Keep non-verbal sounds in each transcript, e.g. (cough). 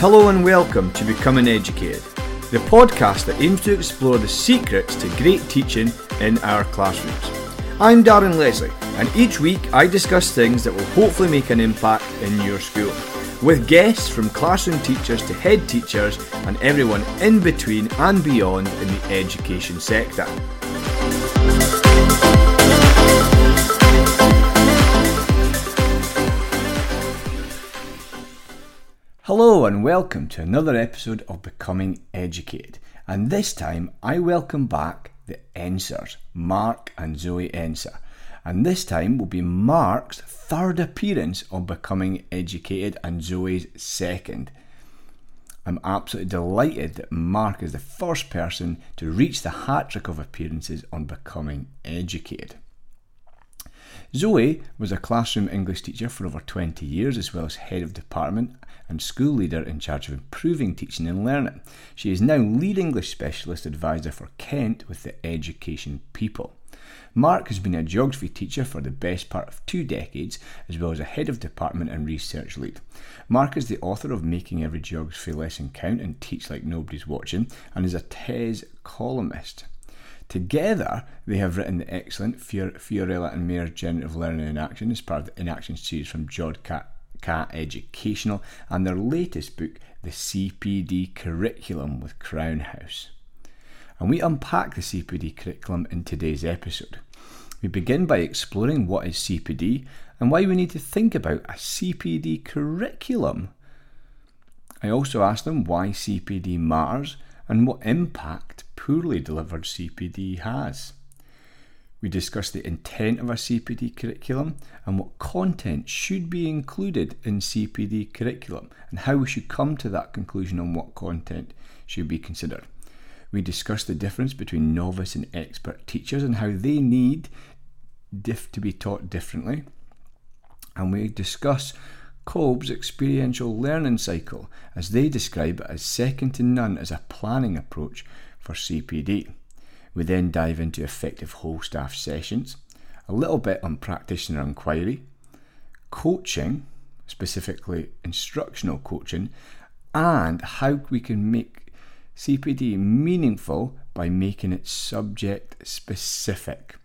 Hello and welcome to Becoming Educated, the podcast that aims to explore the secrets to great teaching in our classrooms. I'm Darren Leslie, and each week I discuss things that will hopefully make an impact in your school, with guests from classroom teachers to head teachers and everyone in between and beyond in the education sector. Hello and welcome to another episode of Becoming Educated. And this time I welcome back the Ensors, Mark and Zoe Ensor. And this time will be Mark's third appearance on Becoming Educated and Zoe's second. I'm absolutely delighted that Mark is the first person to reach the hat trick of appearances on Becoming Educated. Zoe was a classroom English teacher for over 20 years, as well as head of department and school leader in charge of improving teaching and learning. She is now lead English specialist advisor for Kent with the Education People. Mark has been a geography teacher for the best part of two decades, as well as a head of department and research lead. Mark is the author of Making Every Geography Lesson Count and Teach Like Nobody's Watching, and is a TES columnist. Together, they have written the excellent Fiorella and Mayer Generative Learning in Action as part of the In Action series from John Catt Catt Educational and their latest book, The CPD Curriculum with Crown House. And we unpack the CPD curriculum in today's episode. We begin by exploring what is CPD and why we need to think about a CPD curriculum. I also ask them why CPD matters and what impact poorly delivered CPD has. We discuss the intent of a CPD curriculum and what content should be included in CPD curriculum and how we should come to that conclusion on what content should be considered. We discuss the difference between novice and expert teachers and how they need diff to be taught differently. And we discuss Kolb's experiential learning cycle as they describe it as second to none as a planning approach for CPD. We then dive into effective whole staff sessions, a little bit on practitioner inquiry, coaching, specifically instructional coaching, and how we can make CPD meaningful by making it subject specific.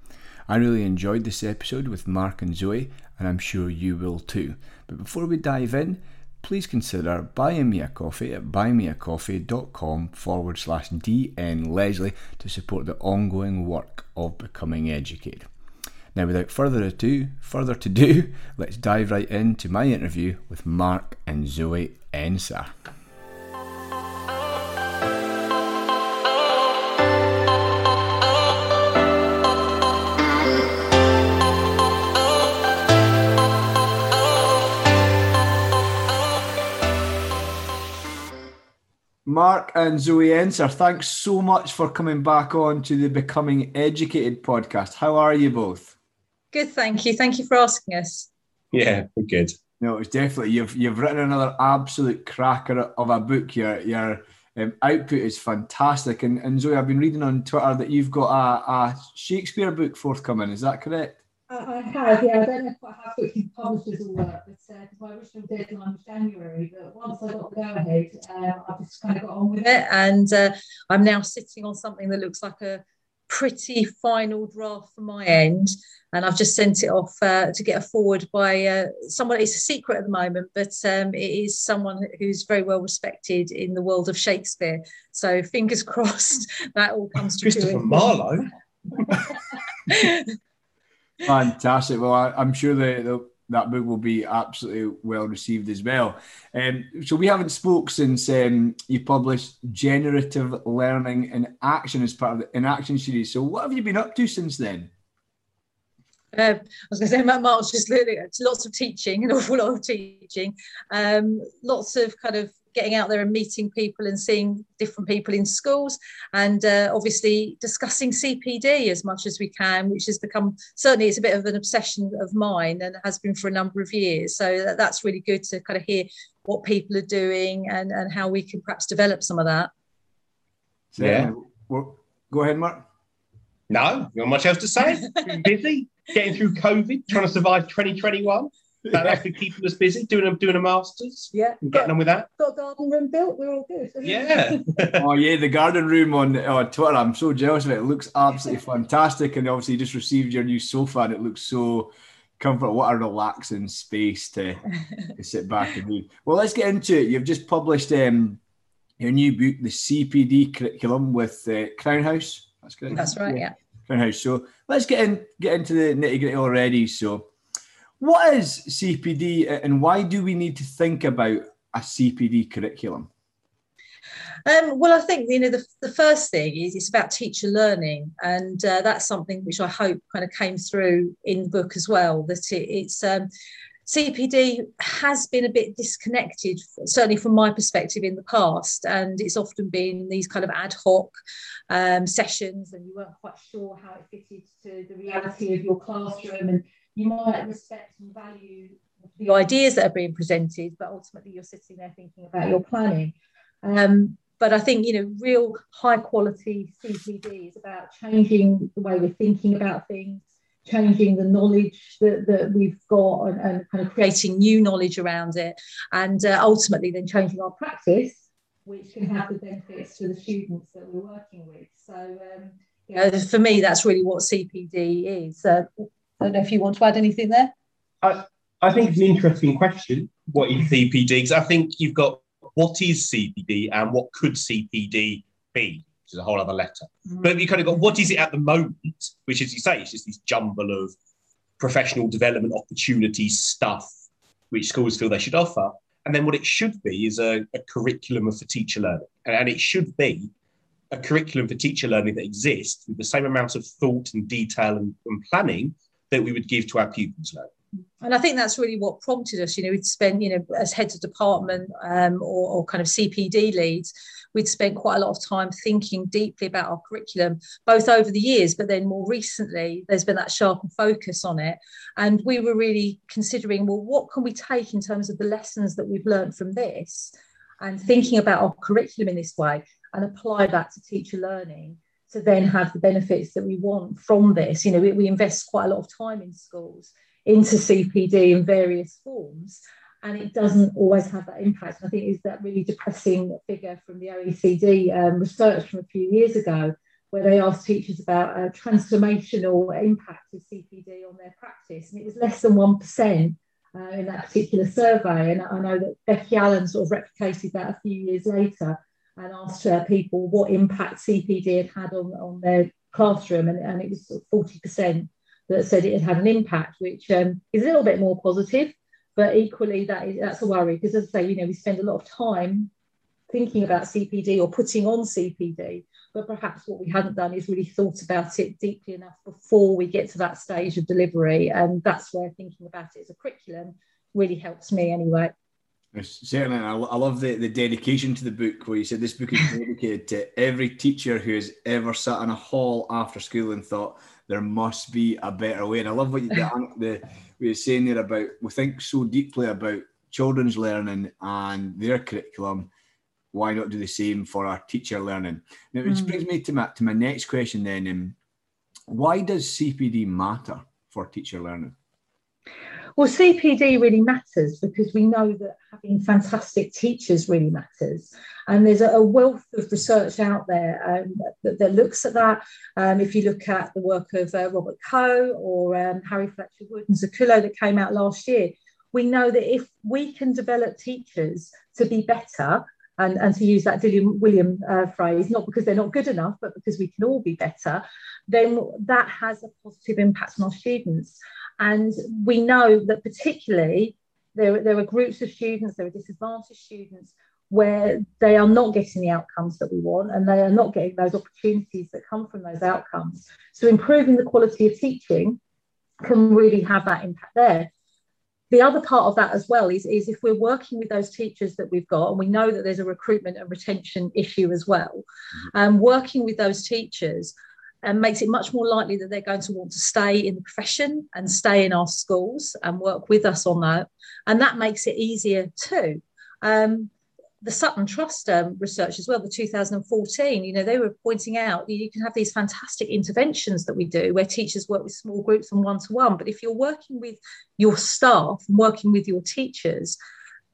I really enjoyed this episode with Mark and Zoe, and I'm sure you will too. But before we dive in, please consider buying me a coffee at buymeacoffee.com forward slash DN Leslie to support the ongoing work of becoming educated. Now, without further ado, further to do, let's dive right into my interview with Mark and Zoe Ensor. Mark and Zoe Ensor, thanks so much for coming back on to the Becoming Educated podcast. How are you both? Good, thank you. Thank you for asking us. Yeah, we're good. No, it's definitely you've you've written another absolute cracker of a book. Your your um, output is fantastic. And, and Zoe, I've been reading on Twitter that you've got a, a Shakespeare book forthcoming. Is that correct? I have, yeah. I don't know quite how quickly publishers will work, but uh, my original deadline was January, but once I got the go ahead, uh, I just kind of got on with it, and uh, I'm now sitting on something that looks like a pretty final draft from my end, and I've just sent it off uh, to get a forward by uh, someone. It's a secret at the moment, but um, it is someone who's very well respected in the world of Shakespeare. So fingers (laughs) crossed that all comes to Christopher Marlowe. (laughs) Fantastic. Well, I, am sure the, that book will be absolutely well received as well. Um, so we haven't spoke since um, you published Generative Learning in Action as part of the In Action series. So what have you been up to since then? Uh, I was going to say, Matt Mark's just lots of teaching, an awful lot of teaching, um, lots of kind of getting out there and meeting people and seeing different people in schools and uh, obviously discussing CPD as much as we can, which has become certainly it's a bit of an obsession of mine and has been for a number of years. So that, that's really good to kind of hear what people are doing and, and how we can perhaps develop some of that. Yeah. Well, go ahead, Mark. No, not much else to say. (laughs) busy getting through COVID, trying to survive 2021. That, that's been keeping us busy, doing a doing a masters. Yeah. and getting on with that. Got a garden room built. We're all good. (laughs) Yeah. oh yeah, the garden room on on Twitter. I'm so jealous of it. It looks absolutely (laughs) fantastic, and obviously you just received your new sofa, and it looks so comfortable. What a relaxing space to, to sit back and read. Well, let's get into it. You've just published um, your new book, the CPD curriculum with uh, Crown House. That's good. That's right. Yeah. Crown House. So let's get in get into the nitty gritty already. So, what is CPD, and why do we need to think about a CPD curriculum? Um, well, I think you know the, the first thing is it's about teacher learning, and uh, that's something which I hope kind of came through in the book as well. That it, it's um, CPD has been a bit disconnected, certainly from my perspective in the past, and it's often been these kind of ad hoc um, sessions, and you weren't quite sure how it fitted to the reality of your classroom, and you might respect and value the ideas that are being presented, but ultimately you're sitting there thinking about your planning. Um, but I think you know, real high quality CPD is about changing the way we're thinking about things, changing the knowledge that, that we've got, and, and kind of creating new knowledge around it, and uh, ultimately then changing our practice, which can have the benefits to the students that we're working with. So. Um, you know, for me, that's really what CPD is. Uh, I don't know if you want to add anything there. I, I think it's an interesting question. What is CPD? Because I think you've got what is CPD and what could CPD be, which is a whole other letter. Mm. But you kind of got what is it at the moment, which, as you say, it's just this jumble of professional development opportunities, stuff which schools feel they should offer. And then what it should be is a, a curriculum for teacher learning. And, and it should be a curriculum for teacher learning that exists with the same amount of thought and detail and, and planning that we would give to our pupils learning and I think that's really what prompted us. You know, we'd spent, you know, as heads of department um, or, or, kind of CPD leads, we'd spent quite a lot of time thinking deeply about our curriculum, both over the years, but then more recently, there's been that sharper focus on it. And we were really considering, well, what can we take in terms of the lessons that we've learned from this, and thinking about our curriculum in this way, and apply that to teacher learning to then have the benefits that we want from this. You know, we, we invest quite a lot of time in schools into CPD in various forms. And it doesn't always have that impact. I think is that really depressing figure from the OECD um, research from a few years ago, where they asked teachers about a transformational impact of CPD on their practice. And it was less than 1% uh, in that particular survey. And I know that Becky Allen sort of replicated that a few years later and asked uh, people what impact CPD had had on, on their classroom. And, and it was 40% that said it had had an impact, which um, is a little bit more positive, but equally that is, that's a worry because, as I say, you know, we spend a lot of time thinking about CPD or putting on CPD, but perhaps what we hadn't done is really thought about it deeply enough before we get to that stage of delivery, and that's where thinking about it as a curriculum really helps me anyway. Certainly, I, I love the, the dedication to the book where you said this book is (laughs) dedicated to every teacher who has ever sat in a hall after school and thought, there must be a better way. And I love what you the, the we were saying there about we think so deeply about children's learning and their curriculum. Why not do the same for our teacher learning? Now, which mm. brings me to my to my next question. Then, um, why does CPD matter for teacher learning? Well, CPD really matters because we know that having fantastic teachers really matters. And there's a wealth of research out there um, that, that, looks at that. Um, if you look at the work of uh, Robert Coe or um, Harry Fletcher Wood and Zakulo that came out last year, we know that if we can develop teachers to be better, and, and to use that Dylan Wiliam uh, phrase, not because they're not good enough, but because we can all be better, then that has a positive impact on our students. And we know that particularly there, there are groups of students, there are disadvantaged students where they are not getting the outcomes that we want and they are not getting those opportunities that come from those outcomes. So improving the quality of teaching can really have that impact there. The other part of that as well is, is if we're working with those teachers that we've got, and we know that there's a recruitment and retention issue as well, um, working with those teachers and makes it much more likely that they're going to want to stay in the profession and stay in our schools and work with us on that. And that makes it easier too. Um, the Sutton Trust um, research as well, the 2014, you know, they were pointing out you can have these fantastic interventions that we do where teachers work with small groups and one to one. But if you're working with your staff and working with your teachers,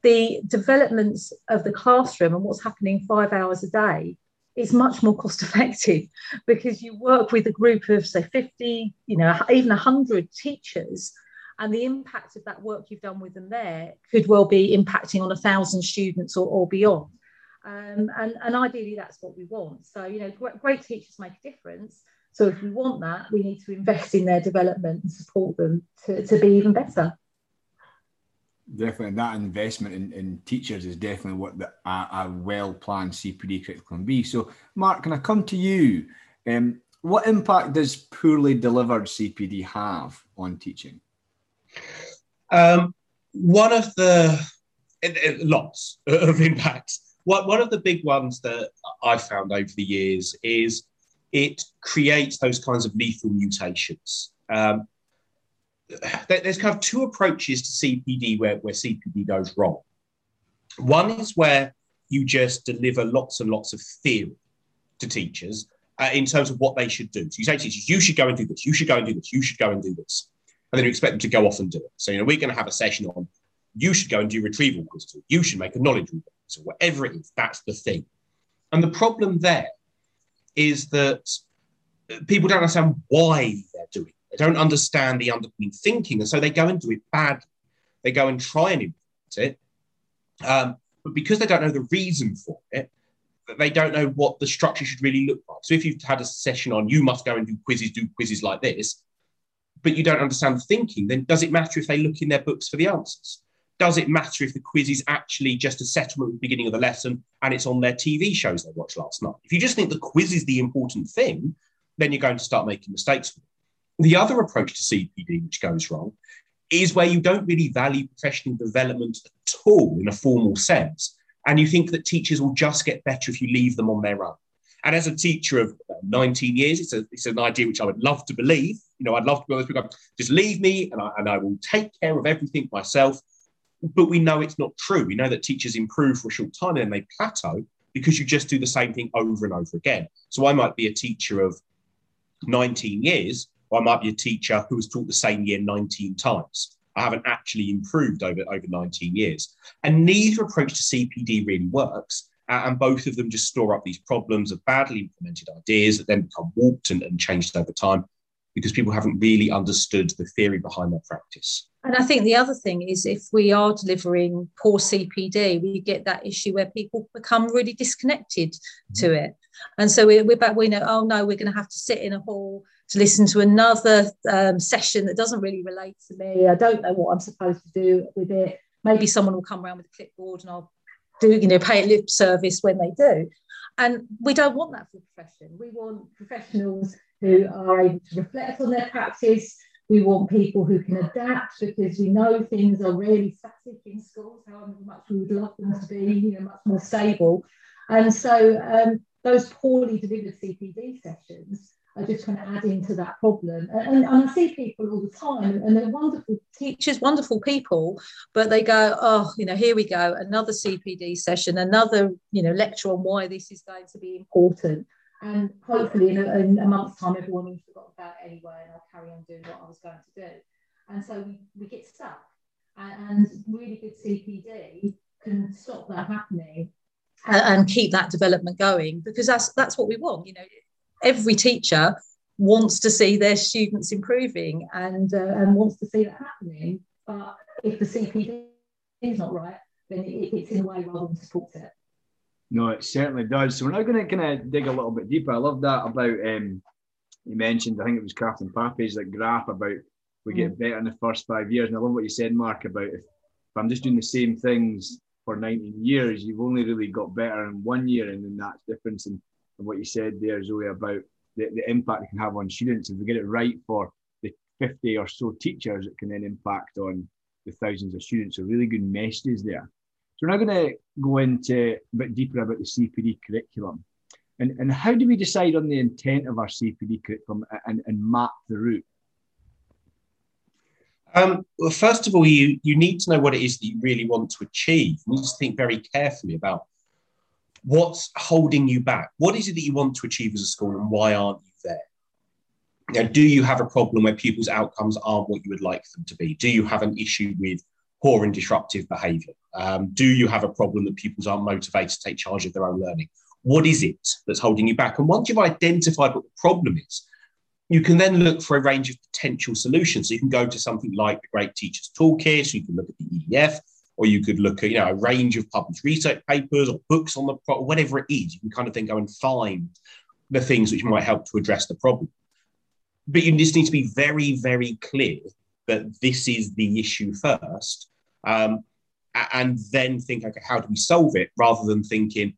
the developments of the classroom and what's happening five hours a day is much more cost effective (laughs) because you work with a group of, say, 50, you know, even 100 teachers and the impact of that work you've done with them there could well be impacting on a thousand students or, or beyond. Um, and, and ideally, that's what we want. So, you know, great, great teachers make a difference. So, if we want that, we need to invest in their development and support them to, to be even better. Definitely, that investment in, in teachers is definitely what the, a, a well planned CPD curriculum can be. So, Mark, can I come to you? Um, what impact does poorly delivered CPD have on teaching? Um, one of the it, it, lots (laughs) of impacts. One, one of the big ones that I've found over the years is it creates those kinds of lethal mutations. Um, there's kind of two approaches to CPD where, where CPD goes wrong. One is where you just deliver lots and lots of theory to teachers uh, in terms of what they should do. So you say to teachers, you should go and do this, you should go and do this, you should go and do this and then you expect them to go off and do it. So, you know, we're going to have a session on you should go and do retrieval quiz, you should make a knowledge so whatever it is, that's the thing. And the problem there is that people don't understand why. They don't understand the underlying thinking, and so they go and do it badly. They go and try and implement it, um, but because they don't know the reason for it, they don't know what the structure should really look like. So if you've had a session on you must go and do quizzes, do quizzes like this, but you don't understand the thinking, then does it matter if they look in their books for the answers? Does it matter if the quiz is actually just a settlement at the beginning of the lesson and it's on their TV shows they watched last night? If you just think the quiz is the important thing, then you're going to start making mistakes. The other approach to CPD, which goes wrong, is where you don't really value professional development at all in a formal sense. And you think that teachers will just get better if you leave them on their own. And as a teacher of uh, 19 years, it's, a, it's an idea which I would love to believe. You know, I'd love to be honest with. Just leave me and I, and I will take care of everything myself. But we know it's not true. We know that teachers improve for a short time and then they plateau because you just do the same thing over and over again. So I might be a teacher of 19 years, I might be a teacher who has taught the same year 19 times. I haven't actually improved over, over 19 years. And neither approach to CPD really works uh, and both of them just store up these problems of badly implemented ideas that then become warped and, and changed over time because people haven't really understood the theory behind their practice. And I think the other thing is if we are delivering poor CPD, we get that issue where people become really disconnected mm-hmm. to it. And so we're, we're back, we know, oh no, we're going to have to sit in a hall to listen to another um, session that doesn't really relate to me. I don't know what I'm supposed to do with it. Maybe someone will come around with a clipboard and I'll do, you know, pay lip service when they do. And we don't want that for the profession. We want professionals who are able to reflect on their practice. We want people who can adapt because we know things are really static in schools, however much we would love them to be, you know, much more stable. And so um, those poorly delivered CPD sessions are just kind of adding to that problem. And, and, I see people all the time, and they're wonderful teachers, wonderful people, but they go, oh, you know, here we go, another CPD session, another, you know, lecture on why this is going to be important. And hopefully, in a, in a month's time, everyone will forgot about it anyway, and I'll carry on doing what I was going to do. And so we, we get stuck. And, and really good CPD can stop that happening and keep that development going because that's that's what we want. You know, every teacher wants to see their students improving and uh, and wants to see that happening. But if the CPD is not right, then it, it's in a way rather than support it. No, it certainly does. So we're now going to kind of dig a little bit deeper. I love that about um, you mentioned. I think it was Kraft and Papay's that graph about we get mm. better in the first five years. And I love what you said, Mark, about if, if I'm just doing the same things for 19 years, you've only really got better in one year, and then that's difference. And and what you said there, Zoe, about the, the impact it can have on students. If we get it right for the 50 or so teachers, it can then impact on the thousands of students. So really good messages there. So we're now going to go into a bit deeper about the CPD curriculum. And, and how do we decide on the intent of our CPD curriculum and, and map the route? Um, well, first of all, you, you need to know what it is that you really want to achieve. You need to think very carefully about what's holding you back? What is it that you want to achieve as a school and why aren't you there? Now, do you have a problem where pupils' outcomes aren't what you would like them to be? Do you have an issue with poor and disruptive behaviour? Um, do you have a problem that pupils aren't motivated to take charge of their own learning? What is it that's holding you back? And once you've identified what the problem is, you can then look for a range of potential solutions. So you can go to something like the Great Teaching Toolkit, so you can look at the EEF, or you could look at you know a range of published research papers or books on the pro- whatever it is. You can kind of then go and find the things which might help to address the problem. But you just need to be very, very clear that this is the issue first, um, and then think, okay, how do we solve it, rather than thinking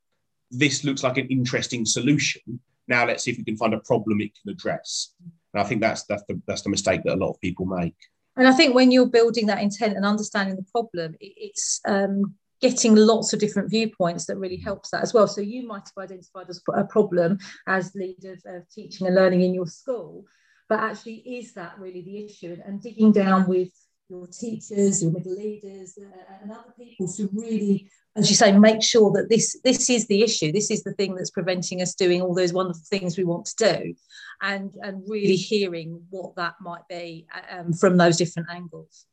this looks like an interesting solution. Now let's see if we can find a problem it can address. And I think that's that's the that's the mistake that a lot of people make. And I think when you're building that intent and understanding the problem, it's um, getting lots of different viewpoints that really helps that as well. So you might have identified as a problem as leader of teaching and learning in your school, but actually, is that really the issue? And digging down with your teachers, your middle leaders, uh, and other people to really as you say, make sure that this this is the issue. This is the thing that's preventing us doing all those wonderful things we want to do, and and really hearing what that might be um, from those different angles.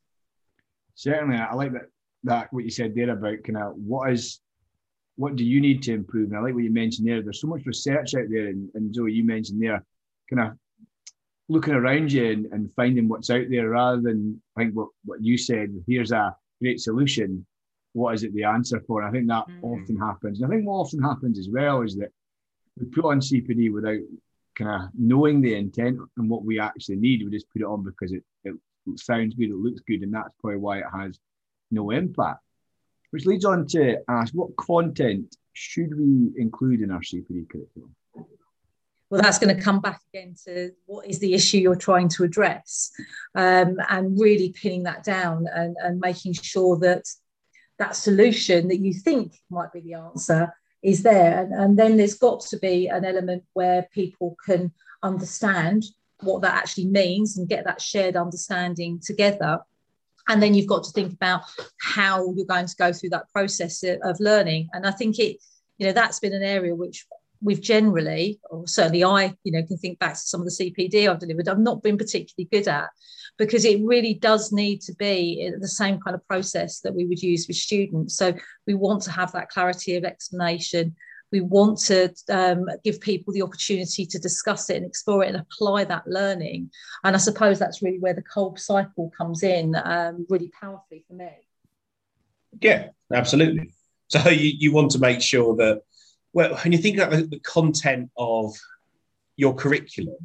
Certainly, I like that that what you said there about kind of what is what do you need to improve. And I like what you mentioned there. There's so much research out there, and, and Zoe, you mentioned there, kind of looking around you and, and finding what's out there rather than I think what, what you said. Here's a great solution what is it the answer for? And I think that mm-hmm. often happens. And I think what often happens as well is that we put on CPD without kind of knowing the intent and what we actually need. We just put it on because it, it sounds good, it looks good, and that's probably why it has no impact. Which leads on to ask what content should we include in our CPD curriculum? Well that's going to come back again to what is the issue you're trying to address um, and really pinning that down and, and making sure that that solution that you think might be the answer is there. And, and then there's got to be an element where people can understand what that actually means and get that shared understanding together. And then you've got to think about how you're going to go through that process of learning. And I think it, you know, that's been an area which we've generally, or certainly I, you know, can think back to some of the CPD I've delivered, I've not been particularly good at because it really does need to be the same kind of process that we would use with students. So we want to have that clarity of explanation. We want to um, give people the opportunity to discuss it and explore it and apply that learning. And I suppose that's really where the Kolb cycle comes in um, really powerfully for me. Yeah, absolutely. So you, you want to make sure that, well, when you think about the, content of your curriculum,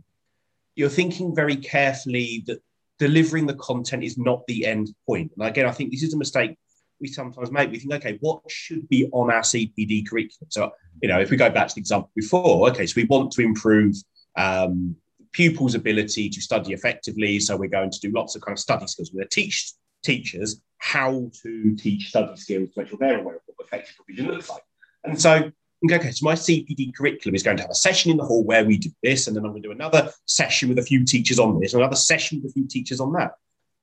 you're thinking very carefully that delivering the content is not the end point. And again, I think this is a mistake we sometimes make. We think, okay, what should be on our CPD curriculum? So, you know, if we go back to the example before, okay, so we want to improve um, pupils' ability to study effectively. So we're going to do lots of kind of study skills. We're going to teach teachers how to teach study skills to make sure they're aware of what effective provision looks like. And so okay, so my CPD curriculum is going to have a session in the hall where we do this, and then I'm going to do another session with a few teachers on this, another session with a few teachers on that.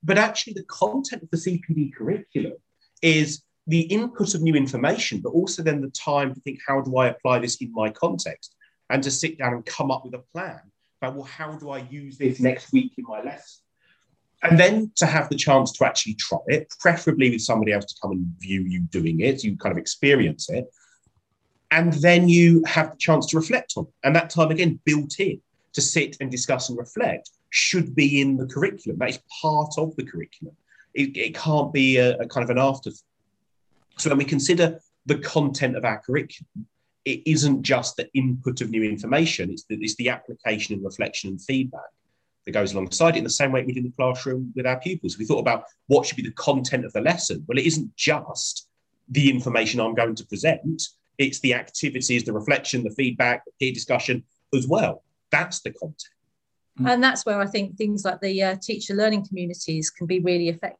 But actually, the content of the CPD curriculum is the input of new information, but also then the time to think, how do I apply this in my context? And to sit down and come up with a plan about, well, how do I use this next week in my lesson? And then to have the chance to actually try it, preferably with somebody else to come and view you doing it, you kind of experience it, and then you have the chance to reflect on. And that time again built in to sit and discuss and reflect should be in the curriculum. That is part of the curriculum. It, it can't be a, a, kind of an afterthought. So when we consider the content of our curriculum, it isn't just the input of new information, it's the, it's the application and reflection and feedback that goes alongside it in the same way we did in the classroom with our pupils. We thought about what should be the content of the lesson. Well, it isn't just the information I'm going to present, it's the activities, the reflection, the feedback, the peer discussion as well. That's the content. And that's where I think things like the uh, teacher learning communities can be really effective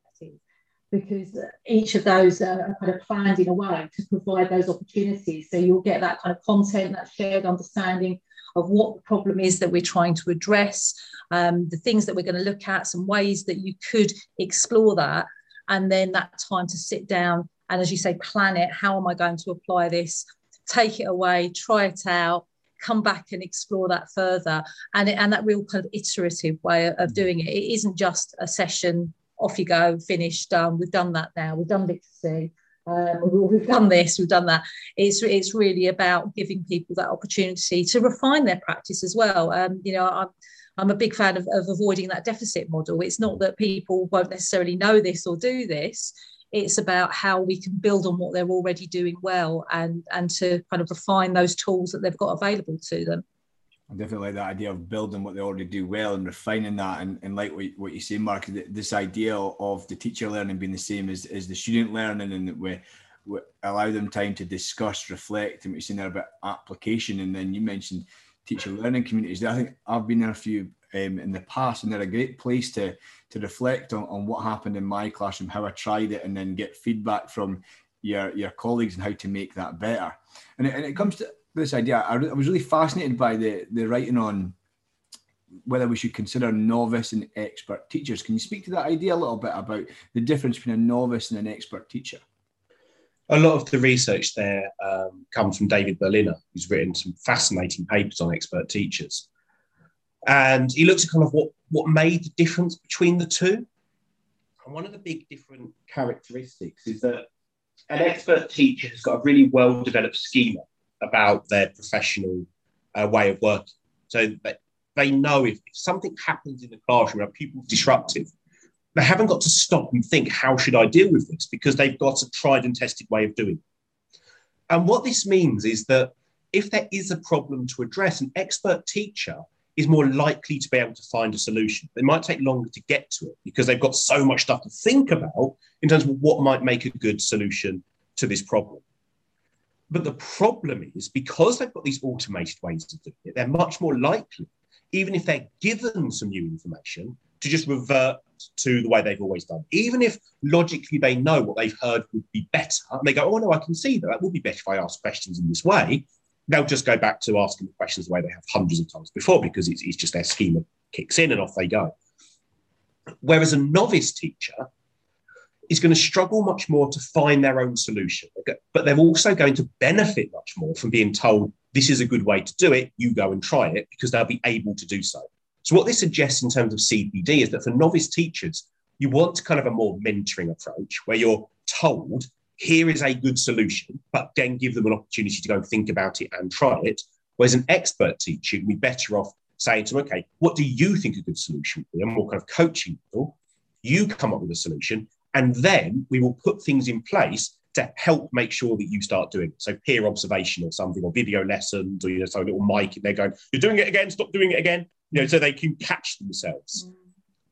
because each of those are kind of planned in a way to provide those opportunities. So you'll get that kind of content, that shared understanding of what the problem is that we're trying to address, um, the things that we're going to look at, some ways that you could explore that, and then that time to sit down and as you say, plan it. How am I going to apply this take it away, try it out, come back and explore that further. And, it, and that real kind of iterative way of mm. doing it. It isn't just a session, off you go, finished, done. We've done that now. We've done literacy. Um, we've done this, we've done that. It's it's really about giving people that opportunity to refine their practice as well. Um, you know, I'm I'm a big fan of, of avoiding that deficit model. It's not that people won't necessarily know this or do this. It's about how we can build on what they're already doing well and and to kind of refine those tools that they've got available to them. I definitely like that idea of building what they already do well and refining that. And, and like what, what you say, Mark, this idea of the teacher learning being the same as, as the student learning and that we, we allow them time to discuss, reflect, and what you're saying there about application. And then you mentioned teacher learning communities. I think I've been in a few um, in the past, and they're a great place to to reflect on, on what happened in my classroom, how I tried it, and then get feedback from your your colleagues and how to make that better. And it, and it comes to this idea. I, I was really fascinated by the the writing on whether we should consider novice and expert teachers. Can you speak to that idea a little bit about the difference between a novice and an expert teacher? a lot of the research there um, comes from David Berliner, who's written some fascinating papers on expert teachers. And he looks at kind of what, what made the difference between the two. And one of the big different characteristics is that an expert teacher has got a really well developed schema about their professional uh, way of working. So they, they know if, if something happens in the classroom, a pupil's disruptive, they haven't got to stop and think, how should I deal with this? Because they've got a tried and tested way of doing it. And what this means is that if there is a problem to address, an expert teacher is more likely to be able to find a solution. It might take longer to get to it because they've got so much stuff to think about in terms of what might make a good solution to this problem. But the problem is because they've got these automated ways of doing it, they're much more likely, even if they're given some new information, to just revert to the way they've always done. Even if logically they know what they've heard would be better, and they go, oh, no, I can see that. That would be better if I ask questions in this way. They'll just go back to asking the questions the way they have hundreds of times before because it's, it's just their schema kicks in and off they go. Whereas a novice teacher is going to struggle much more to find their own solution, but they're also going to benefit much more from being told this is a good way to do it, you go and try it, because they'll be able to do so. So, what this suggests in terms of CPD is that for novice teachers, you want kind of a more mentoring approach where you're told, here is a good solution, but then give them an opportunity to go and think about it and try it. Whereas an expert teacher would be better off saying to them, okay, what do you think a good solution would be? A more kind of coaching model. You come up with a solution, and then we will put things in place to help make sure that you start doing it. So peer observation or something, or video lessons, or you know, so a little mic, and they're going, "You're doing it again. Stop doing it again." you know, so they can catch themselves. Mm.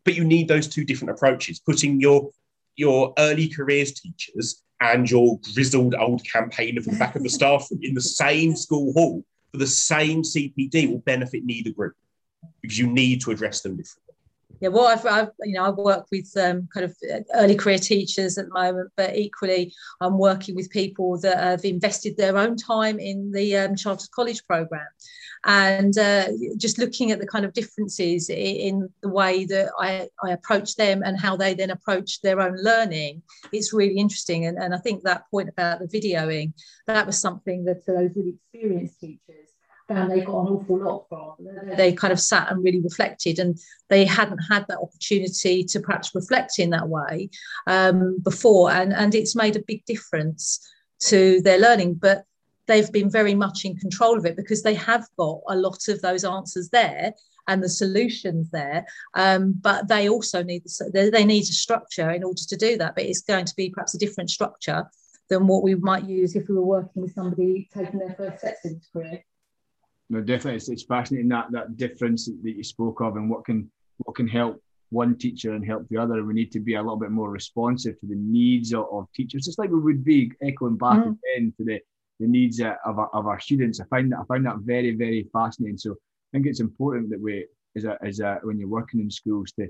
But you need those two different approaches. Putting your your early careers teachers and your grizzled old campaigner from the back of the staff room (laughs) in the same school hall for the same CPD will benefit neither group because you need to address them differently. Yeah, well, I've, I've, you know I work with um, kind of early career teachers at the moment, but equally I'm working with people that have invested their own time in the um, Chartered College program, and uh, just looking at the kind of differences in the way that I, I approach them and how they then approach their own learning, it's really interesting. And, and I think that point about the videoing, that was something that those really experienced teachers found they got an awful lot from. They kind of sat and really reflected, and they hadn't had that opportunity to perhaps reflect in that way um, before, and and it's made a big difference to their learning. But they've been very much in control of it because they have got a lot of those answers there and the solutions there. Um, but they also need the, they need a structure in order to do that. But it's going to be perhaps a different structure than what we might use if we were working with somebody taking their first steps into career no, definitely, it's, it's fascinating that that difference that you spoke of, and what can what can help one teacher and help the other. We need to be a little bit more responsive to the needs of, of teachers, just like we would be echoing back mm. again to the, the needs of our, of our students. I find that I find that very very fascinating. So I think it's important that we, as a, as a, when you're working in schools, to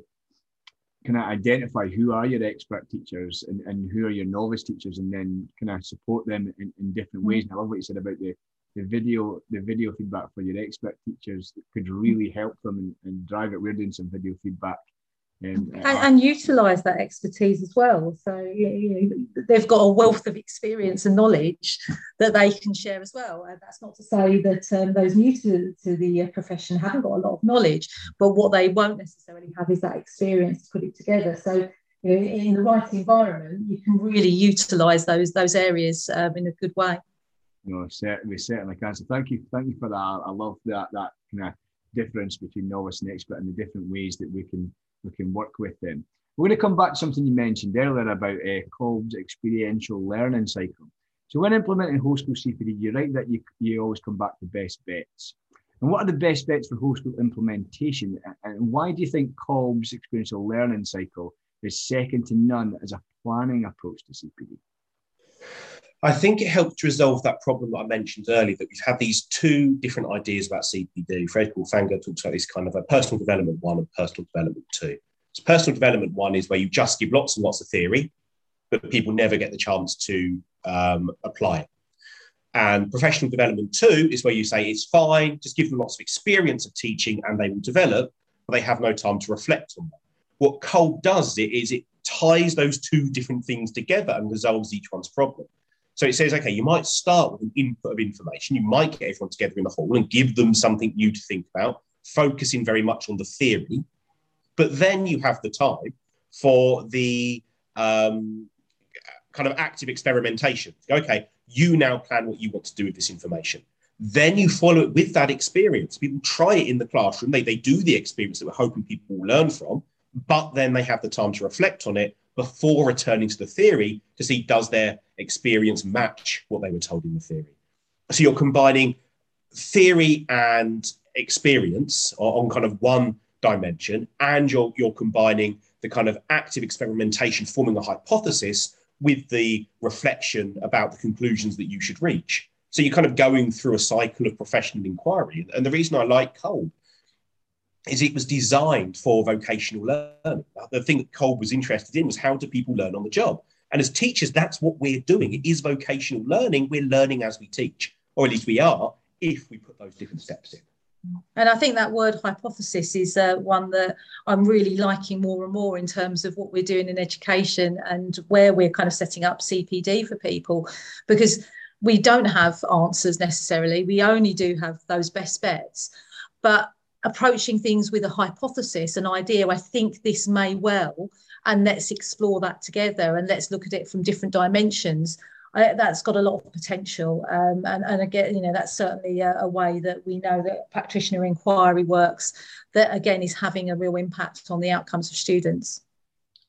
kind of identify who are your expert teachers and, and who are your novice teachers, and then kind of support them in, in different ways. And I love what you said about the the video the video feedback for your expert teachers could really help them and, and drive it. We're doing some video feedback Um, and, and utilise that expertise as well. So you know, they've got a wealth of experience and knowledge that they can share as well. And that's not to say that um, those new to, to the uh, profession haven't got a lot of knowledge, but what they won't necessarily have is that experience to put it together. So you know, in the right environment, you can really utilise those those areas um, in a good way. No, certainly, certainly can. So thank you, thank you for that. I love that that kind of difference between novice and expert and the different ways that we can we can work with them. We're going to come back to something you mentioned earlier about uh, Kolb's experiential learning cycle. So when implementing whole school CPD, you're right that you, you always come back to best bets. And what are the best bets for whole school implementation? And why do you think Kolb's experiential learning cycle is second to none as a planning approach to CPD? I think it helped resolve that problem that I mentioned earlier that we've had these two different ideas about CPD. Fred Fanga talks about this kind of a personal development one and personal development two. So personal development one is where you just give lots and lots of theory, but people never get the chance to um, apply it. And professional development two is where you say it's fine, just give them lots of experience of teaching and they will develop, but they have no time to reflect on that. What Kolb does it is it ties those two different things together and resolves each one's problem. So it says, okay, you might start with an input of information. You might get everyone together in the hall and give them something new to think about, focusing very much on the theory. But then you have the time for the um, kind of active experimentation. Okay, you now plan what you want to do with this information. Then you follow it with that experience. People try it in the classroom. They, they do the experience that we're hoping people will learn from, but then they have the time to reflect on it before returning to the theory to see does their experience match what they were told in the theory. So you're combining theory and experience on kind of one dimension, and you're, you're combining the kind of active experimentation, forming a hypothesis with the reflection about the conclusions that you should reach. So you're kind of going through a cycle of professional inquiry. And the reason I like Kolb is it was designed for vocational learning. The thing that Kolb was interested in was how do people learn on the job? And as teachers, that's what we're doing. It is vocational learning. We're learning as we teach, or at least we are, if we put those different steps in. And I think that word hypothesis is uh, one that I'm really liking more and more in terms of what we're doing in education and where we're kind of setting up CPD for people, because we don't have answers necessarily. We only do have those best bets. But approaching things with a hypothesis, an idea, I think this may well, and let's explore that together and let's look at it from different dimensions. I, that's got a lot of potential. Um, and, and again, you know, that's certainly a, a, way that we know that practitioner inquiry works, that again is having a real impact on the outcomes of students.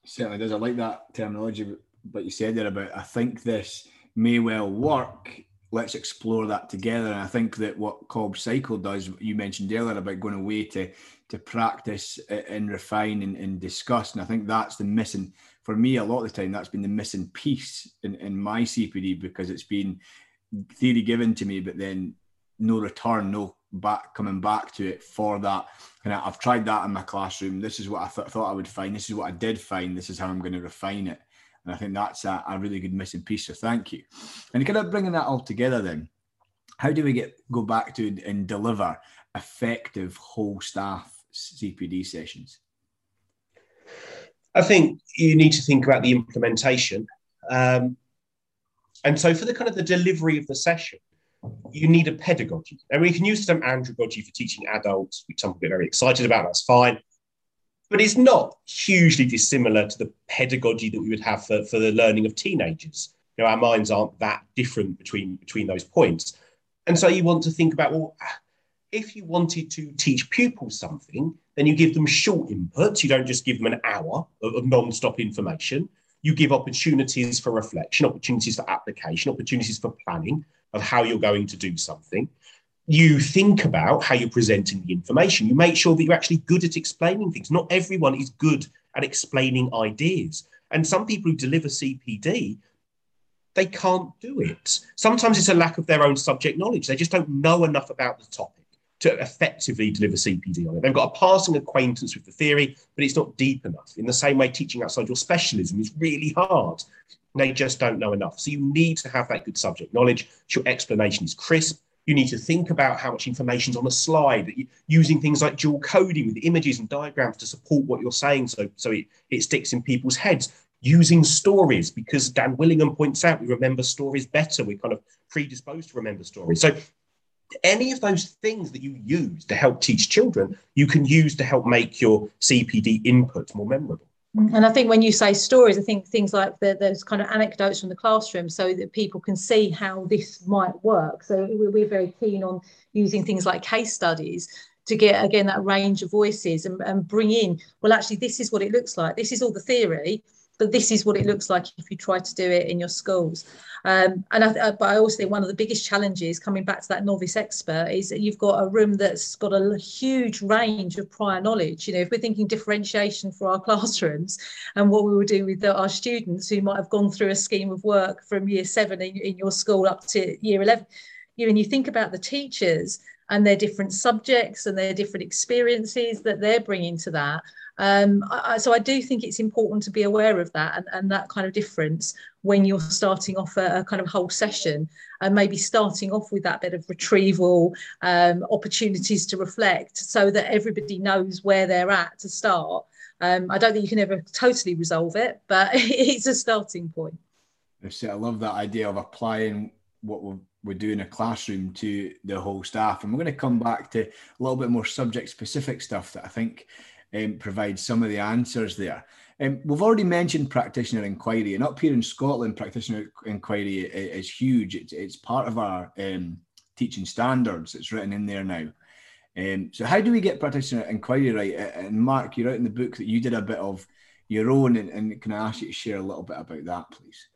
Certainly does. I like that terminology, but you said there about I think this may well work let's explore that together. And I think that what Kolb Cycle does, you mentioned earlier about going away to to practice uh, and refine and, and, discuss. And I think that's the missing for me a lot of the time. That's been the missing piece in, in my CPD because it's been theory given to me, but then no return, no back coming back to it for that. And I've tried that in my classroom. This is what I th- thought I would find. This is what I did find. This is how I'm going to refine it. And I think that's a, a really good missing piece. So thank you. And kind of bringing that all together then, how do we get go back to and deliver effective whole staff CPD sessions? I think you need to think about the implementation. Um, and so for the kind of the delivery of the session, you need a pedagogy. And we can use some andragogy for teaching adults, which some people get very excited about, that's fine but it's not hugely dissimilar to the pedagogy that we would have for, for the learning of teenagers. You know, our minds aren't that different between between those points. And so you want to think about, well, ah, if you wanted to teach pupils something, then you give them short inputs. You don't just give them an hour of, of non-stop information. You give opportunities for reflection, opportunities for application, opportunities for planning of how you're going to do something you think about how you're presenting the information. You make sure that you're actually good at explaining things. Not everyone is good at explaining ideas. And some people who deliver CPD, they can't do it. Sometimes it's a lack of their own subject knowledge. They just don't know enough about the topic to effectively deliver CPD on it. They've got a passing acquaintance with the theory, but it's not deep enough. In the same way, teaching outside your specialism is really hard. They just don't know enough. So you need to have that good subject knowledge. Your explanation is crisp You need to think about how much information is on a slide, using things like dual coding with images and diagrams to support what you're saying so, so it, it sticks in people's heads. Using stories, because Dan Willingham points out we remember stories better. We're kind of predisposed to remember stories. So any of those things that you use to help teach children, you can use to help make your CPD input more memorable. Mm-hmm. And I think when you say stories, I think things like the, those kind of anecdotes from the classroom so that people can see how this might work. So we're very keen on using things like case studies to get, again, that range of voices and, and bring in, well, actually, this is what it looks like. This is all the theory, but this is what it looks like if you try to do it in your schools. Um, and I, but I also think one of the biggest challenges coming back to that novice expert is that you've got a room that's got a huge range of prior knowledge. You know, if we're thinking differentiation for our (laughs) classrooms and what we were do with our students who might have gone through a scheme of work from year seven in, in your school up to year 11, you and you think about the teachers and their different subjects and their different experiences that they're bringing to that. Um, I, so I do think it's important to be aware of that and, and that kind of difference when you're starting off a, a, kind of whole session and maybe starting off with that bit of retrieval um, opportunities to reflect so that everybody knows where they're at to start. Um, I don't think you can ever totally resolve it, but (laughs) it's a starting point. I love that idea of applying what we're we do in a classroom to the whole staff. And we're going to come back to a little bit more subject specific stuff that I think um, provides some of the answers there. Um, we've already mentioned practitioner inquiry, and up here in Scotland, practitioner inquiry is, is huge. It's, it's part of our um, teaching standards. It's written in there now. Um, so, how do we get practitioner inquiry right? And Mark, you wrote in the book that you did a bit of your own, and, and can I ask you to share a little bit about that, please?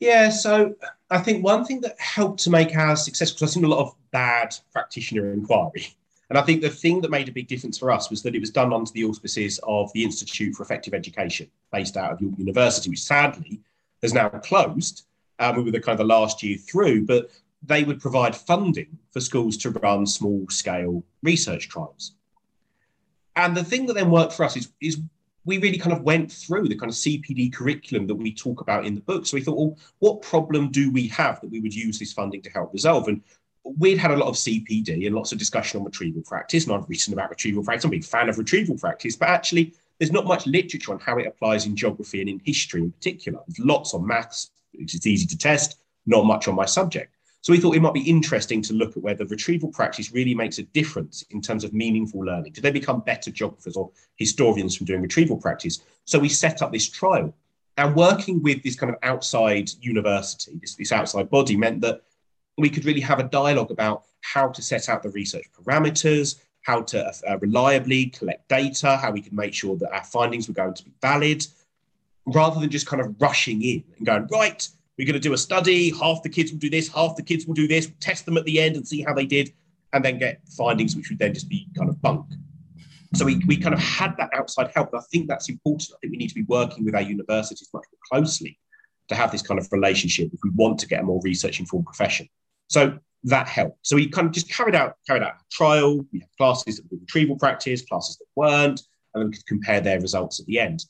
Yeah, so I think one thing that helped to make ours successful, because I've seen a lot of bad practitioner inquiry. And I think the thing that made a big difference for us was that it was done under the auspices of the Institute for Effective Education, based out of York University, which sadly has now closed. Um, we were the kind of the last year through, but they would provide funding for schools to run small scale research trials. And the thing that then worked for us is, is we really kind of went through the kind of CPD curriculum that we talk about in the book. So we thought, well, what problem do we have that we would use this funding to help resolve? And we'd had a lot of CPD and lots of discussion on retrieval practice, and I've written about retrieval practice. I'm a big fan of retrieval practice, but actually, there's not much literature on how it applies in geography and in history in particular. There's lots on maths, is easy to test, not much on my subject. So we thought it might be interesting to look at whether retrieval practice really makes a difference in terms of meaningful learning. Do they become better geographers or historians from doing retrieval practice? So we set up this trial. And working with this kind of outside university, this, this outside body, meant that we could really have a dialogue about how to set out the research parameters, how to uh, reliably collect data, how we could make sure that our findings were going to be valid, rather than just kind of rushing in and going, right, we're going to do a study. Half the kids will do this, half the kids will do this, test them at the end and see how they did, and then get findings which would then just be kind of bunk. So we, we kind of had that outside help. I think that's important. I think we need to be working with our universities much more closely to have this kind of relationship if we want to get a more research informed profession. So that helped. So we kind of just carried out carried out a trial. We had classes that were retrieval practice, classes that weren't, and then we could compare their results at the end.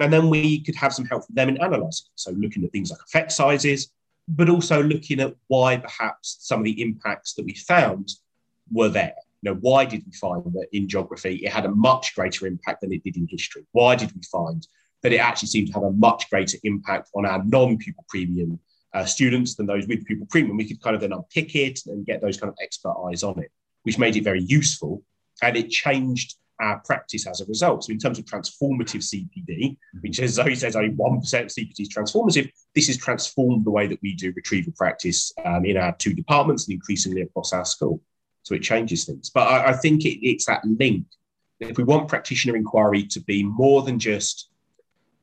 And then we could have some help from them in analysing. So looking at things like effect sizes, but also looking at why perhaps some of the impacts that we found were there. You know, why did we find that in geography it had a much greater impact than it did in history? Why did we find that it actually seemed to have a much greater impact on our non-pupil premium uh, students than those with pupil premium? We could kind of then unpick it and get those kind of expert eyes on it, which made it very useful. And it changed our practice as a result. So in terms of transformative CPD, which as Zoe says, only 1% of CPD is transformative, this has transformed the way that we do retrieval practice um, in our two departments and increasingly across our school. So it changes things. But I, I think it, it's that link. If we want practitioner inquiry to be more than just,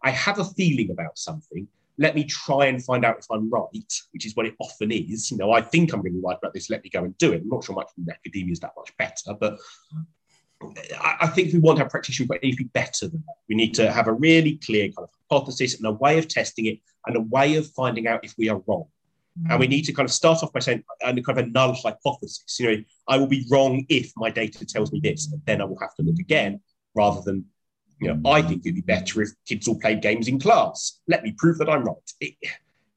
I have a feeling about something, let me try and find out if I'm right, which is what it often is. You know, I think I'm really right about this, let me go and do it. I'm not sure much in academia is that much better, but I think we want our practitioner to be better than that. We need to have a really clear kind of hypothesis and a way of testing it and a way of finding out if we are wrong. Mm. And we need to kind of start off by saying, and kind of a null hypothesis. You know, I will be wrong if my data tells me this, and then I will have to look again, rather than, you know, I think it'd be better if kids all played games in class. Let me prove that I'm right. It,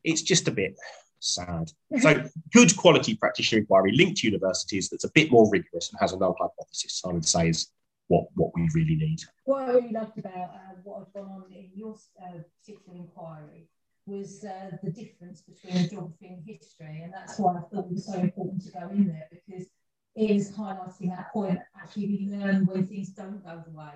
it's just a bit sad. So, good quality practitioner inquiry linked to universities that's a bit more rigorous and has a null hypothesis, I would say, is what, what we really need. What I really loved about uh, what had gone on in your uh, particular inquiry was uh, the difference between geography and history. And that's why I thought it was so important to go in there because it is highlighting that point. Actually, we learn when things don't go the way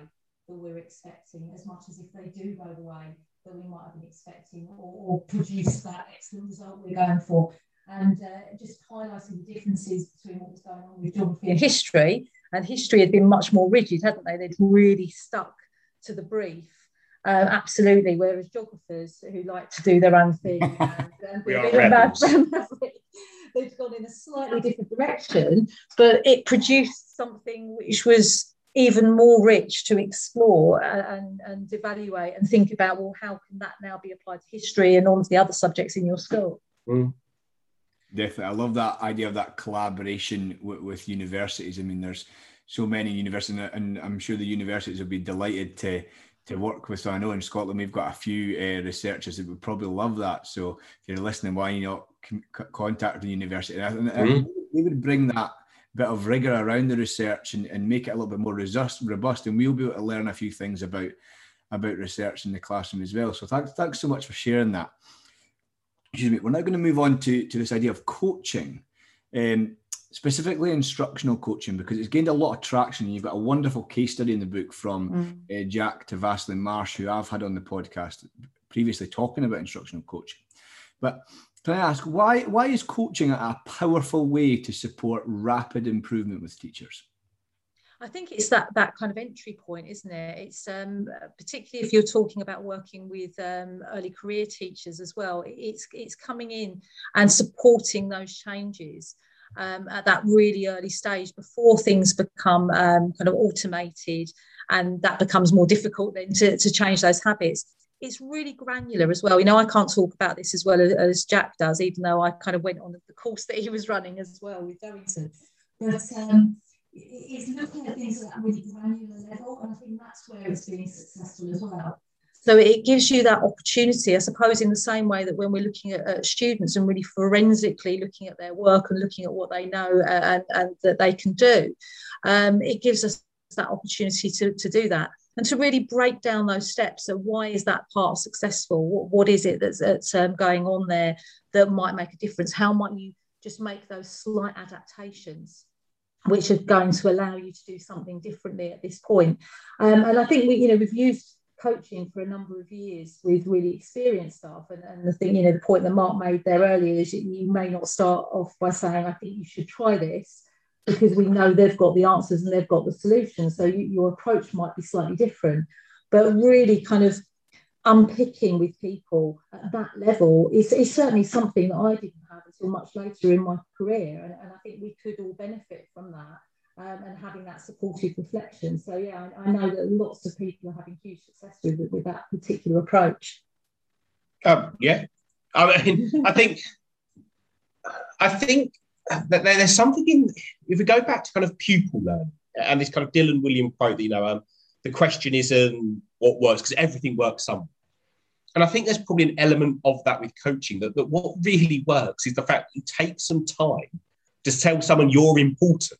that we're expecting as much as if they do go the way that we might have been expecting or, or produce that excellent result we're going for. And uh, just highlighting the differences between what was going on with geography and history. And history had been much more rigid, hadn't they? They'd really stuck to the brief. Uh, absolutely. Whereas geographers who like to do their own thing and, (laughs) and we are rebels. (laughs) they've gone in a slightly different direction, but it produced something which was even more rich to explore and, and evaluate and think about well how can that now be applied to history and all of the other subjects in your school Mm. Definitely, I love that idea of that collaboration with, with universities. I mean, there's so many universities, and I'm sure the universities will be delighted to to work with. So I know in Scotland we've got a few uh, researchers that would probably love that. So if you're listening, why you not c- contact the university? And, Mm. we would bring that bit of rigor around the research and, and make it a little bit more robust, robust, and we'll be able to learn a few things about about research in the classroom as well. So thanks, thanks so much for sharing that. Excuse me. We're now going to move on to, to this idea of coaching, um, specifically instructional coaching, because it's gained a lot of traction. You've got a wonderful case study in the book from uh, Jack to Vaslin Marsh, who I've had on the podcast previously talking about instructional coaching. But can I ask why why is coaching a powerful way to support rapid improvement with teachers? I think it's that that kind of entry point, isn't it? It's um, particularly if you're talking about working with um, early career teachers as well. It's it's coming in and supporting those changes um, at that really early stage before things become um, kind of automated, and that becomes more difficult then to, to change those habits. It's really granular as well. You know, I can't talk about this as well as, as Jack does, even though I kind of went on the course that he was running as well with Darrington. But um, it's looking at things at that really granular level, and I think that's where it's being successful as well. So it gives you that opportunity, I suppose, in the same way that when we're looking at, at students and really forensically looking at their work and looking at what they know uh, and, and that they can do, um, it gives us that opportunity to, to do that and to really break down those steps. So why is that part successful? What, what is it that's, that's um, going on there that might make a difference? How might you just make those slight adaptations? which are going to allow you to do something differently at this point. Um, and I think we, you know, we've used coaching for a number of years with really experienced staff. And, and the thing, you know, the point that Mark made there earlier is you may not start off by saying, I think you should try this, because we know they've got the answers and they've got the solutions. So you, your approach might be slightly different, but really kind of unpicking with people at that level is, is certainly something that I didn't have until much later in my career. And, and I think we could all benefit from that. Um, and having that supportive reflection. So yeah, I, I, know that lots of people are having huge success with with that particular approach. Um, yeah, I mean, I think, I think there's something in if we go back to kind of pupil learning and this kind of Dylan Wiliam quote that you know, um, the question isn't what works because everything works somewhere. And I think there's probably an element of that with coaching that, that what really works is the fact that you take some time to tell someone you're important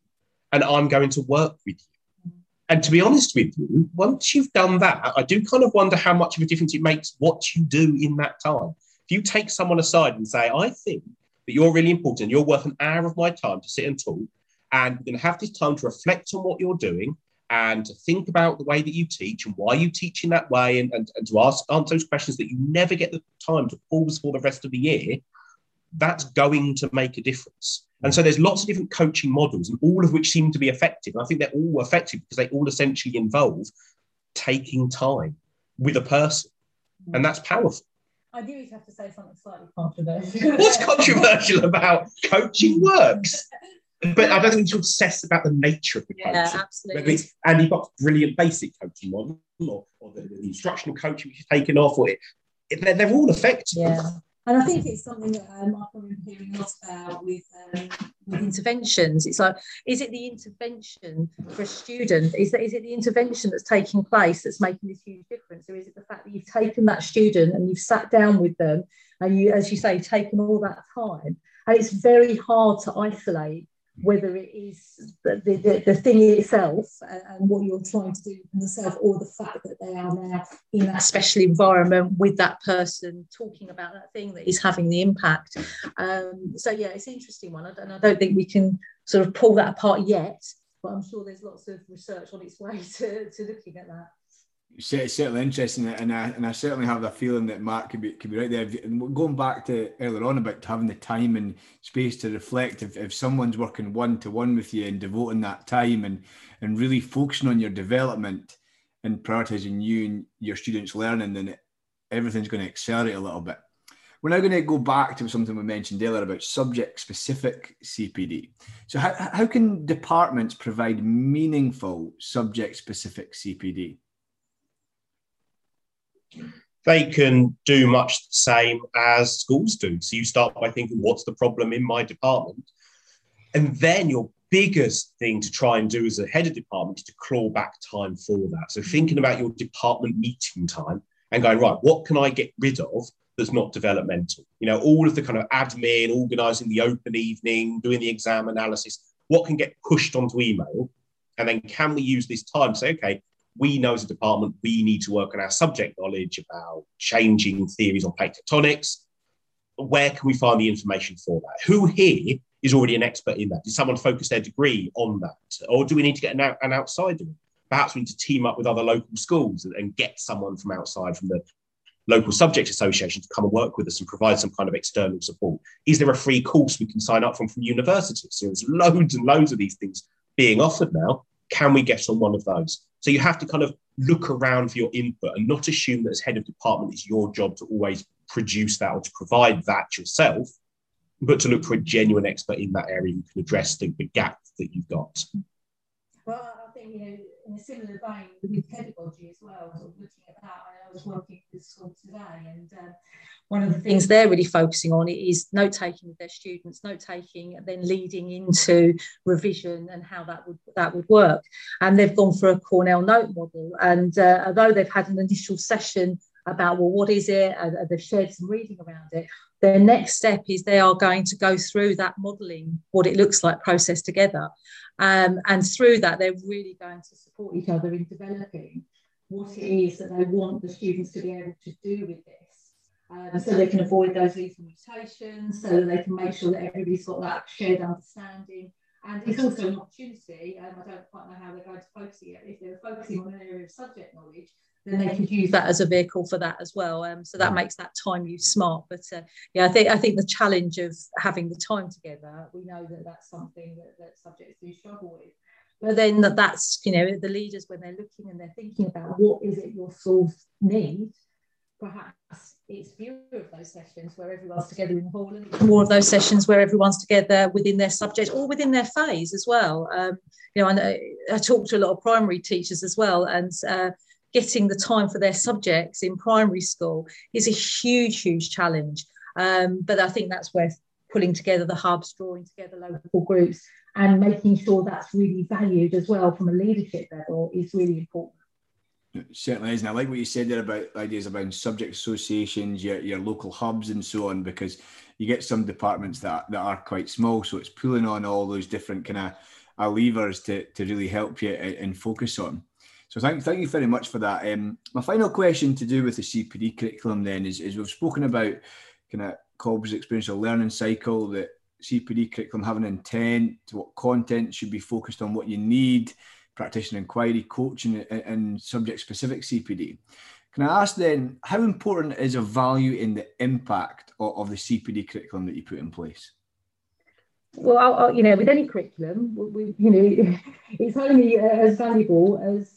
and I'm going to work with you. And to be honest with you, once you've done that, I do kind of wonder how much of a difference it makes what you do in that time. If you take someone aside and say, I think that you're really important, you're worth an hour of my time to sit and talk, and we're going to have this time to reflect on what you're doing and to think about the way that you teach and why you teach in that way and, and, and to ask answer those questions that you never get the time to pause for the rest of the year, that's going to make a difference. And so there's lots of different coaching models, and all of which seem to be effective. And I think they're all effective because they all essentially involve taking time with a person. And that's powerful. I knew you'd have to say something slightly controversial. (laughs) What's controversial about coaching works? But I don't think you should obsess about the nature of the coaching. Yeah, Whether absolutely. it's Andy Buck's brilliant basic coaching model or, or the, the instructional coaching which is taken off, or it, it- they're, they're all effective. Yeah. And I think it's something that um, I've been hearing a lot about with, um, with interventions. It's like, is it the intervention for a student? Is, that, is it the intervention that's taking place that's making this huge difference? Or is it the fact that you've taken that student and you've sat down with them and you, as you say, taken all that time, and it's very hard to isolate whether it is the, the, the thing itself and, what you're trying to do in yourself, or the fact that they are now in that special environment with that person talking about that thing that is having the impact. Um, so yeah, it's an interesting one, and I don't think we can sort of pull that apart yet, but I'm sure there's lots of research on its way (laughs) to, to looking at that. It's certainly interesting, and I and I certainly have the feeling that Mark could be could be right there. And going back to earlier on about having the time and space to reflect, if, if someone's working one to one with you and devoting that time and and really focusing on your development and prioritizing you and your students' learning, then everything's going to accelerate a little bit. We're now going to go back to something we mentioned earlier about subject specific CPD. So, how, how can departments provide meaningful subject specific CPD? They can do much the same as schools do. So you start by thinking, what's the problem in my department? And then your biggest thing to try and do as a head of department is to claw back time for that. So thinking about your department meeting time and going, right, what can I get rid of that's not developmental? You know, all of the kind of admin, organizing the open evening, doing the exam analysis, what can get pushed onto email? And then can we use this time say, okay, we know as a department we need to work on our subject knowledge about changing theories on plate tectonics. Where can we find the information for that? Who here is already an expert in that? Did someone focus their degree on that? Or do we need to get an, out, an outsider? Perhaps we need to team up with other local schools and, and get someone from outside, from the local subject association to come and work with us and provide some kind of external support? Is there a free course we can sign up from from universities? So there's loads and loads of these things being offered now. Can we get on one of those? So you have to kind of look around for your input and not assume that as head of department, it's your job to always produce that or to provide that yourself, but to look for a genuine expert in that area who can address the, the gap that you've got. Well, I think, you know, in a similar vein with pedagogy as well, sort of looking at that, I was working with school today and um, one of the things they're really focusing on is note taking with their students, note taking, and then leading into revision and how that would that would work. And they've gone for a Cornell note model. And uh, although they've had an initial session about well, what is it, and they've shared some reading around it. Their next step is they are going to go through that modelling, what it looks like, process together, um, and through that they're really going to support each other in developing what it is that they want the students to be able to do with this um, so they can avoid those lethal mutations, so that they can make sure that everybody's got that shared understanding. And it's also an opportunity, um, I don't quite know how they're going to focus it. If they're focusing on an area of subject knowledge, then they could use that as a vehicle for that as well. Um, so that makes that time use smart. But uh, yeah, I think I think the challenge of having the time together, we know that that's something that, that subjects do struggle with. But then that that's you know the leaders when they're looking and they're thinking about what is it your schools need, perhaps it's fewer of those sessions where everyone's together in the hall and more of those sessions where everyone's together within their subject or within their phase as well. Um, you know, I, know, I talk to a lot of primary teachers as well, and uh, getting the time for their subjects in primary school is a huge, huge challenge. Um, but I think that's where pulling together the hubs, drawing together local groups, and making sure that's really valued as well from a leadership level is really important. It certainly is. And I like what you said there about ideas about subject associations, your, your local hubs, and so on, because you get some departments that, that are quite small. So it's pulling on all those different kind of uh, levers to, to really help you and focus on. So thank, thank you very much for that. Um, my final question to do with the CPD curriculum then is, is we've spoken about kind of Kolb's experiential learning cycle, that CPD curriculum having intent, what content should be focused on, what you need, practitioner inquiry, coaching, and subject specific CPD. Can I ask then, how important is a value in the impact of, of the CPD curriculum that you put in place? Well, I'll, I'll, you know, with any curriculum, we, you know, (laughs) it's only as valuable as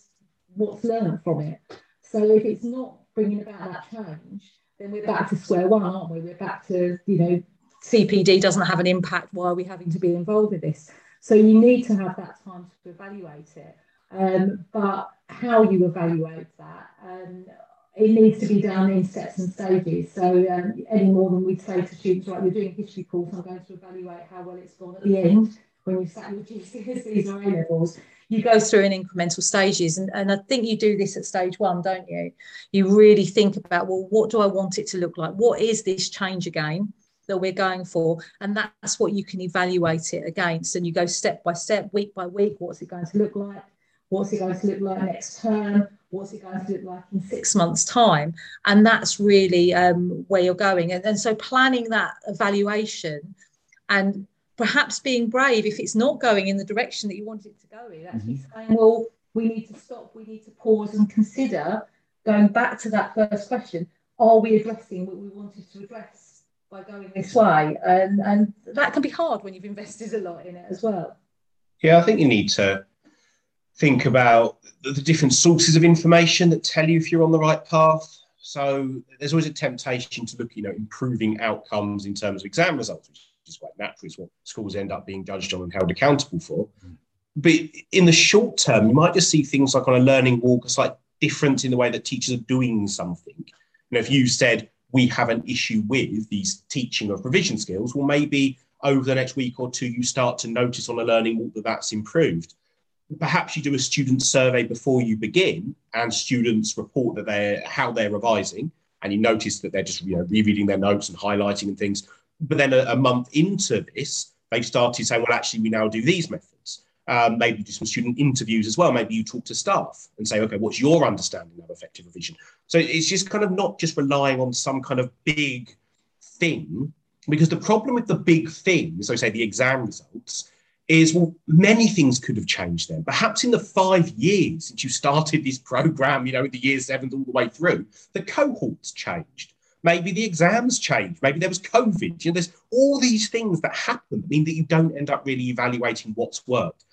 what's learned from it. So if it's not bringing about that change, then we're back to square one, aren't we? We're back to, you know, CPD doesn't have an impact. Why are we having to be involved with this? So you need to have that time to evaluate it. Um, but how you evaluate that, um, it needs to be done in steps and stages. So um, any more than we'd say to students, right, we're doing a history course, I'm going to evaluate how well it's gone at the end. when you've sat your GCSEs or A levels, you go through in incremental stages. And, and I think you do this at stage one, don't you? You really think about, well, what do I want it to look like? What is this change again? that we're going for and that's what you can evaluate it against and you go step by step week by week what's it going to look like what's it going to look like next term what's it going to look like in six months time and that's really um, where you're going and, and so planning that evaluation and perhaps being brave if it's not going in the direction that you wanted it to go in. Actually mm-hmm. saying well we need to stop we need to pause and consider going back to that first question are we addressing what we wanted to address by going this way? And and that can be hard when you've invested a lot in it as well. Yeah i think you need to think about the, the different sources of information that tell you if you're on the right path. So there's always a temptation to look you know improving outcomes in terms of exam results which is quite natural. What schools end up being judged on and held accountable for. But in the short term, you might just see things like on a learning walk, it's like different in the way that teachers are doing something. You know, if you said we have an issue with these teaching of provision skills, well, maybe over the next week or two, you start to notice on a learning walk that that's improved. Perhaps you do a student survey before you begin, and students report that they're how they're revising, and you notice that they're just you know rereading their notes and highlighting and things. But then a, a, month into this, they've started saying, well, actually, we now do these methods. Um, maybe do some student interviews as well. Maybe you talk to staff and say, okay, what's your understanding of effective revision? So it's just kind of not just relying on some kind of big thing, because the problem with the big thing, so say the exam results, is well, many things could have changed then. Perhaps in the five years since you started this program, you know, the year seventh all the way through, the cohorts changed. Maybe the exams changed. Maybe there was COVID. You know, there's all these things that happen that mean that you don't end up really evaluating what's worked.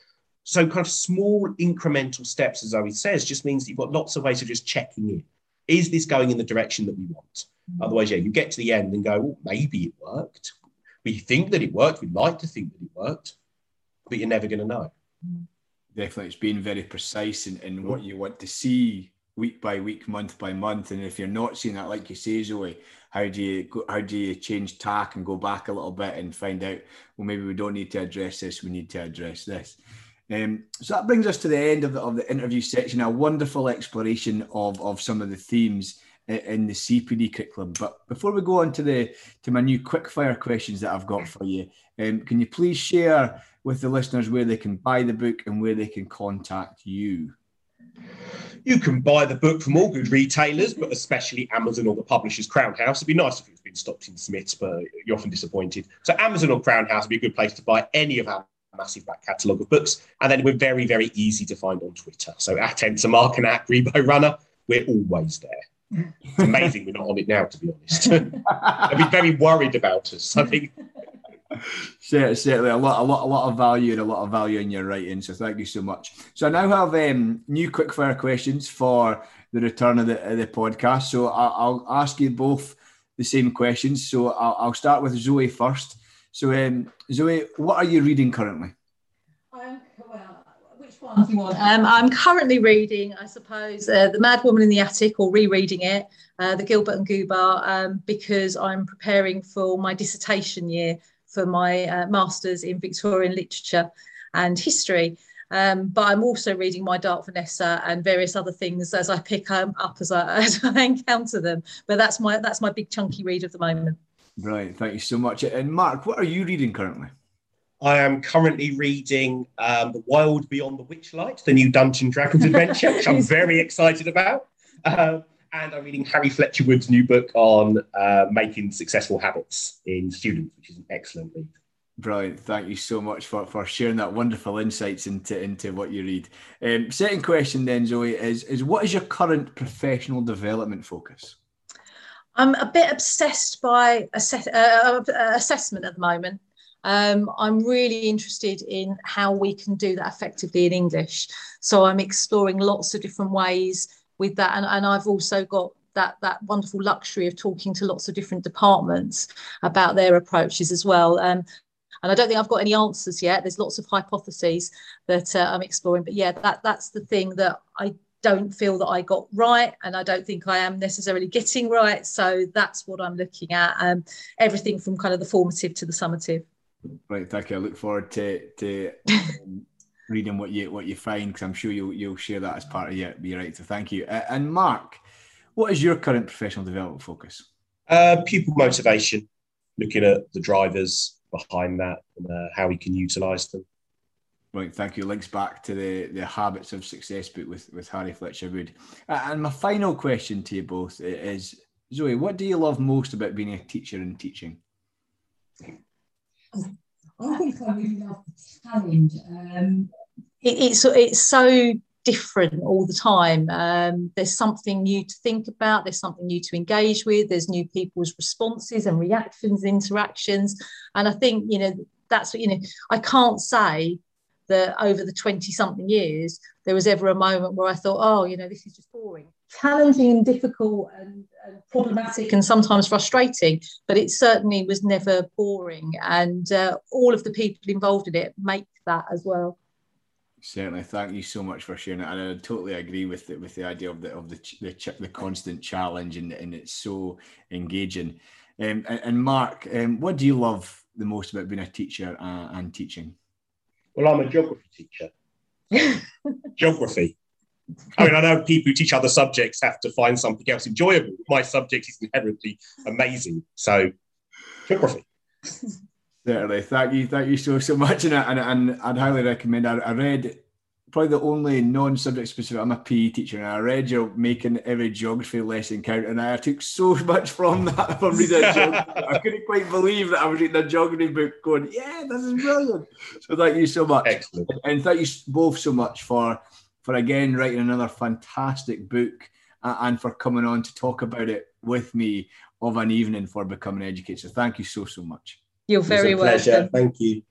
So, kind of small incremental steps, as Zoe says, just means that you've got lots of ways of just checking in. Is this going in the direction that we want? Mm-hmm. Otherwise, yeah, you get to the end and go, well, maybe it worked. We think that it worked. We'd like to think that it worked, but you're never going to know. Definitely, it's being very precise in, in what you want to see week by week, month by month. And if you're not seeing that, like you say, Zoe, how do you go, how do you change tack and go back a little bit and find out? Well, maybe we don't need to address this. We need to address this. Um, so that brings us to the end of the, of the interview section. A wonderful exploration of of some of the themes in the CPD curriculum. But before we go on to the to my new quickfire questions that I've got for you, um, can you please share with the listeners where they can buy the book and where they can contact you? You can buy the book from all good retailers, but especially Amazon or the publisher's Crown House. It'd be nice if it's been stopped in Smiths, but you're often disappointed. So Amazon or Crown House would be a good place to buy any of our massive back catalogue of books. And then we're very, very easy to find on Twitter. So at Enser Mark and at Greebo Runner, we're always there. It's amazing we're not on it now, to be honest. (laughs) I'd be very worried about us. I think certainly a lot, a lot, a lot of value and a lot of value in your writing. So thank you so much. So I now have um, new quickfire questions for the return of the, of the podcast. So I'll, I'll, ask you both the same questions. So I'll, I'll start with Zoe first. So um, Zoe, what are you reading currently? Um, well, which one do you want? Um, I'm currently reading, I suppose, uh, The Mad Woman in the Attic, or rereading it, uh, the Gilbert and Gubar, um, because I'm preparing for my dissertation year for my uh, master's in Victorian literature and history. Um, but I'm also reading My Dark Vanessa and various other things as I pick um, up as I, (laughs) as I encounter them. But that's my that's my big chunky read of the moment. Right, thank you so much. And Mark, what are you reading currently? I am currently reading um, The Wild Beyond the Witchlight, the new Dungeon Dragons adventure, which I'm (laughs) very excited about. Uh, and I'm reading Harry Fletcher Wood's new book on uh, making successful habits in students, which is an excellent read. Brilliant. Thank you so much for, for sharing that wonderful insights into, into what you read. Um, second question then, Zoe, is, is what is your current professional development focus? I'm a bit obsessed by assess- uh, uh, assessment at the moment. Um, I'm really interested in how we can do that effectively in English. So I'm exploring lots of different ways with that. And, and I've also got that that wonderful luxury of talking to lots of different departments about their approaches as well. Um, and I don't think I've got any answers yet. There's lots of hypotheses that uh, I'm exploring, but yeah, that that's the thing that I don't feel that I got right, and I don't think I am necessarily getting right. So that's what I'm looking at. Um, everything from kind of the formative to the summative. Right, thank you. I look forward to to um, (laughs) reading what you what you find because I'm sure you'll you'll share that as part of your your right. So thank you. Uh, and Mark, what is your current professional development focus? Uh, pupil motivation, looking at the drivers behind that and uh, how we can utilise them. Right, thank you. Links back to the the habits of success book with with Harry Fletcher Wood. Uh, and my final question to you both is, Zoe, what do you love most about being a teacher and teaching? I (laughs) think I really love the challenge. Um, it, it's it's so different all the time. Um, there's something new to think about. There's something new to engage with. There's new people's responses and reactions, interactions, and I think you know that's what you know. I can't say that over the 20 something years there was ever a moment where I thought, oh, you know, this is just boring. Challenging and difficult and, and problematic and sometimes frustrating, but it certainly was never boring. And uh, all of the people involved in it make that as well. Certainly, thank you so much for sharing it, and I totally agree with the, with the idea of the of the the, the constant challenge, and, and it's so engaging. Um, and, and, Mark, um, what do you love the most about being a teacher uh, and teaching? Well, I'm a geography teacher. (laughs) geography. I mean, I know people who teach other subjects have to find something else enjoyable. My subject is inherently amazing. So, geography. Certainly. Thank you. Thank you so, so much. And, and, and I'd highly recommend, I, I read probably the only non-subject specific. I'm a PE teacher, and I read you're making every geography lesson count, and I took so (laughs) much from that from reading. (laughs) I couldn't quite believe that I was reading a geography book, going, "Yeah, this is brilliant." So thank you so much, Excellent. and thank you both so much for for again writing another fantastic book uh, and for coming on to talk about it with me of an evening for becoming educated. So thank you so so much. You're very welcome. Thank you.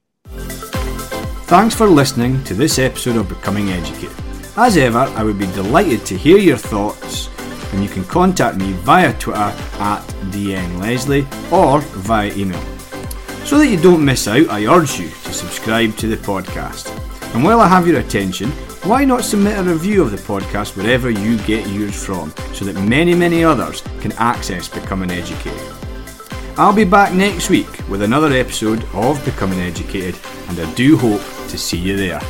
Thanks for listening to this episode of Becoming Educated. As ever, I would be delighted to hear your thoughts, and you can contact me via Twitter at dnleslie or via email. So that you don't miss out, I urge you to subscribe to the podcast. And while I have your attention, why not submit a review of the podcast wherever you get yours from so that many, many others can access Becoming Educated? I'll be back next week with another episode of Becoming Educated, and I do hope to see you there.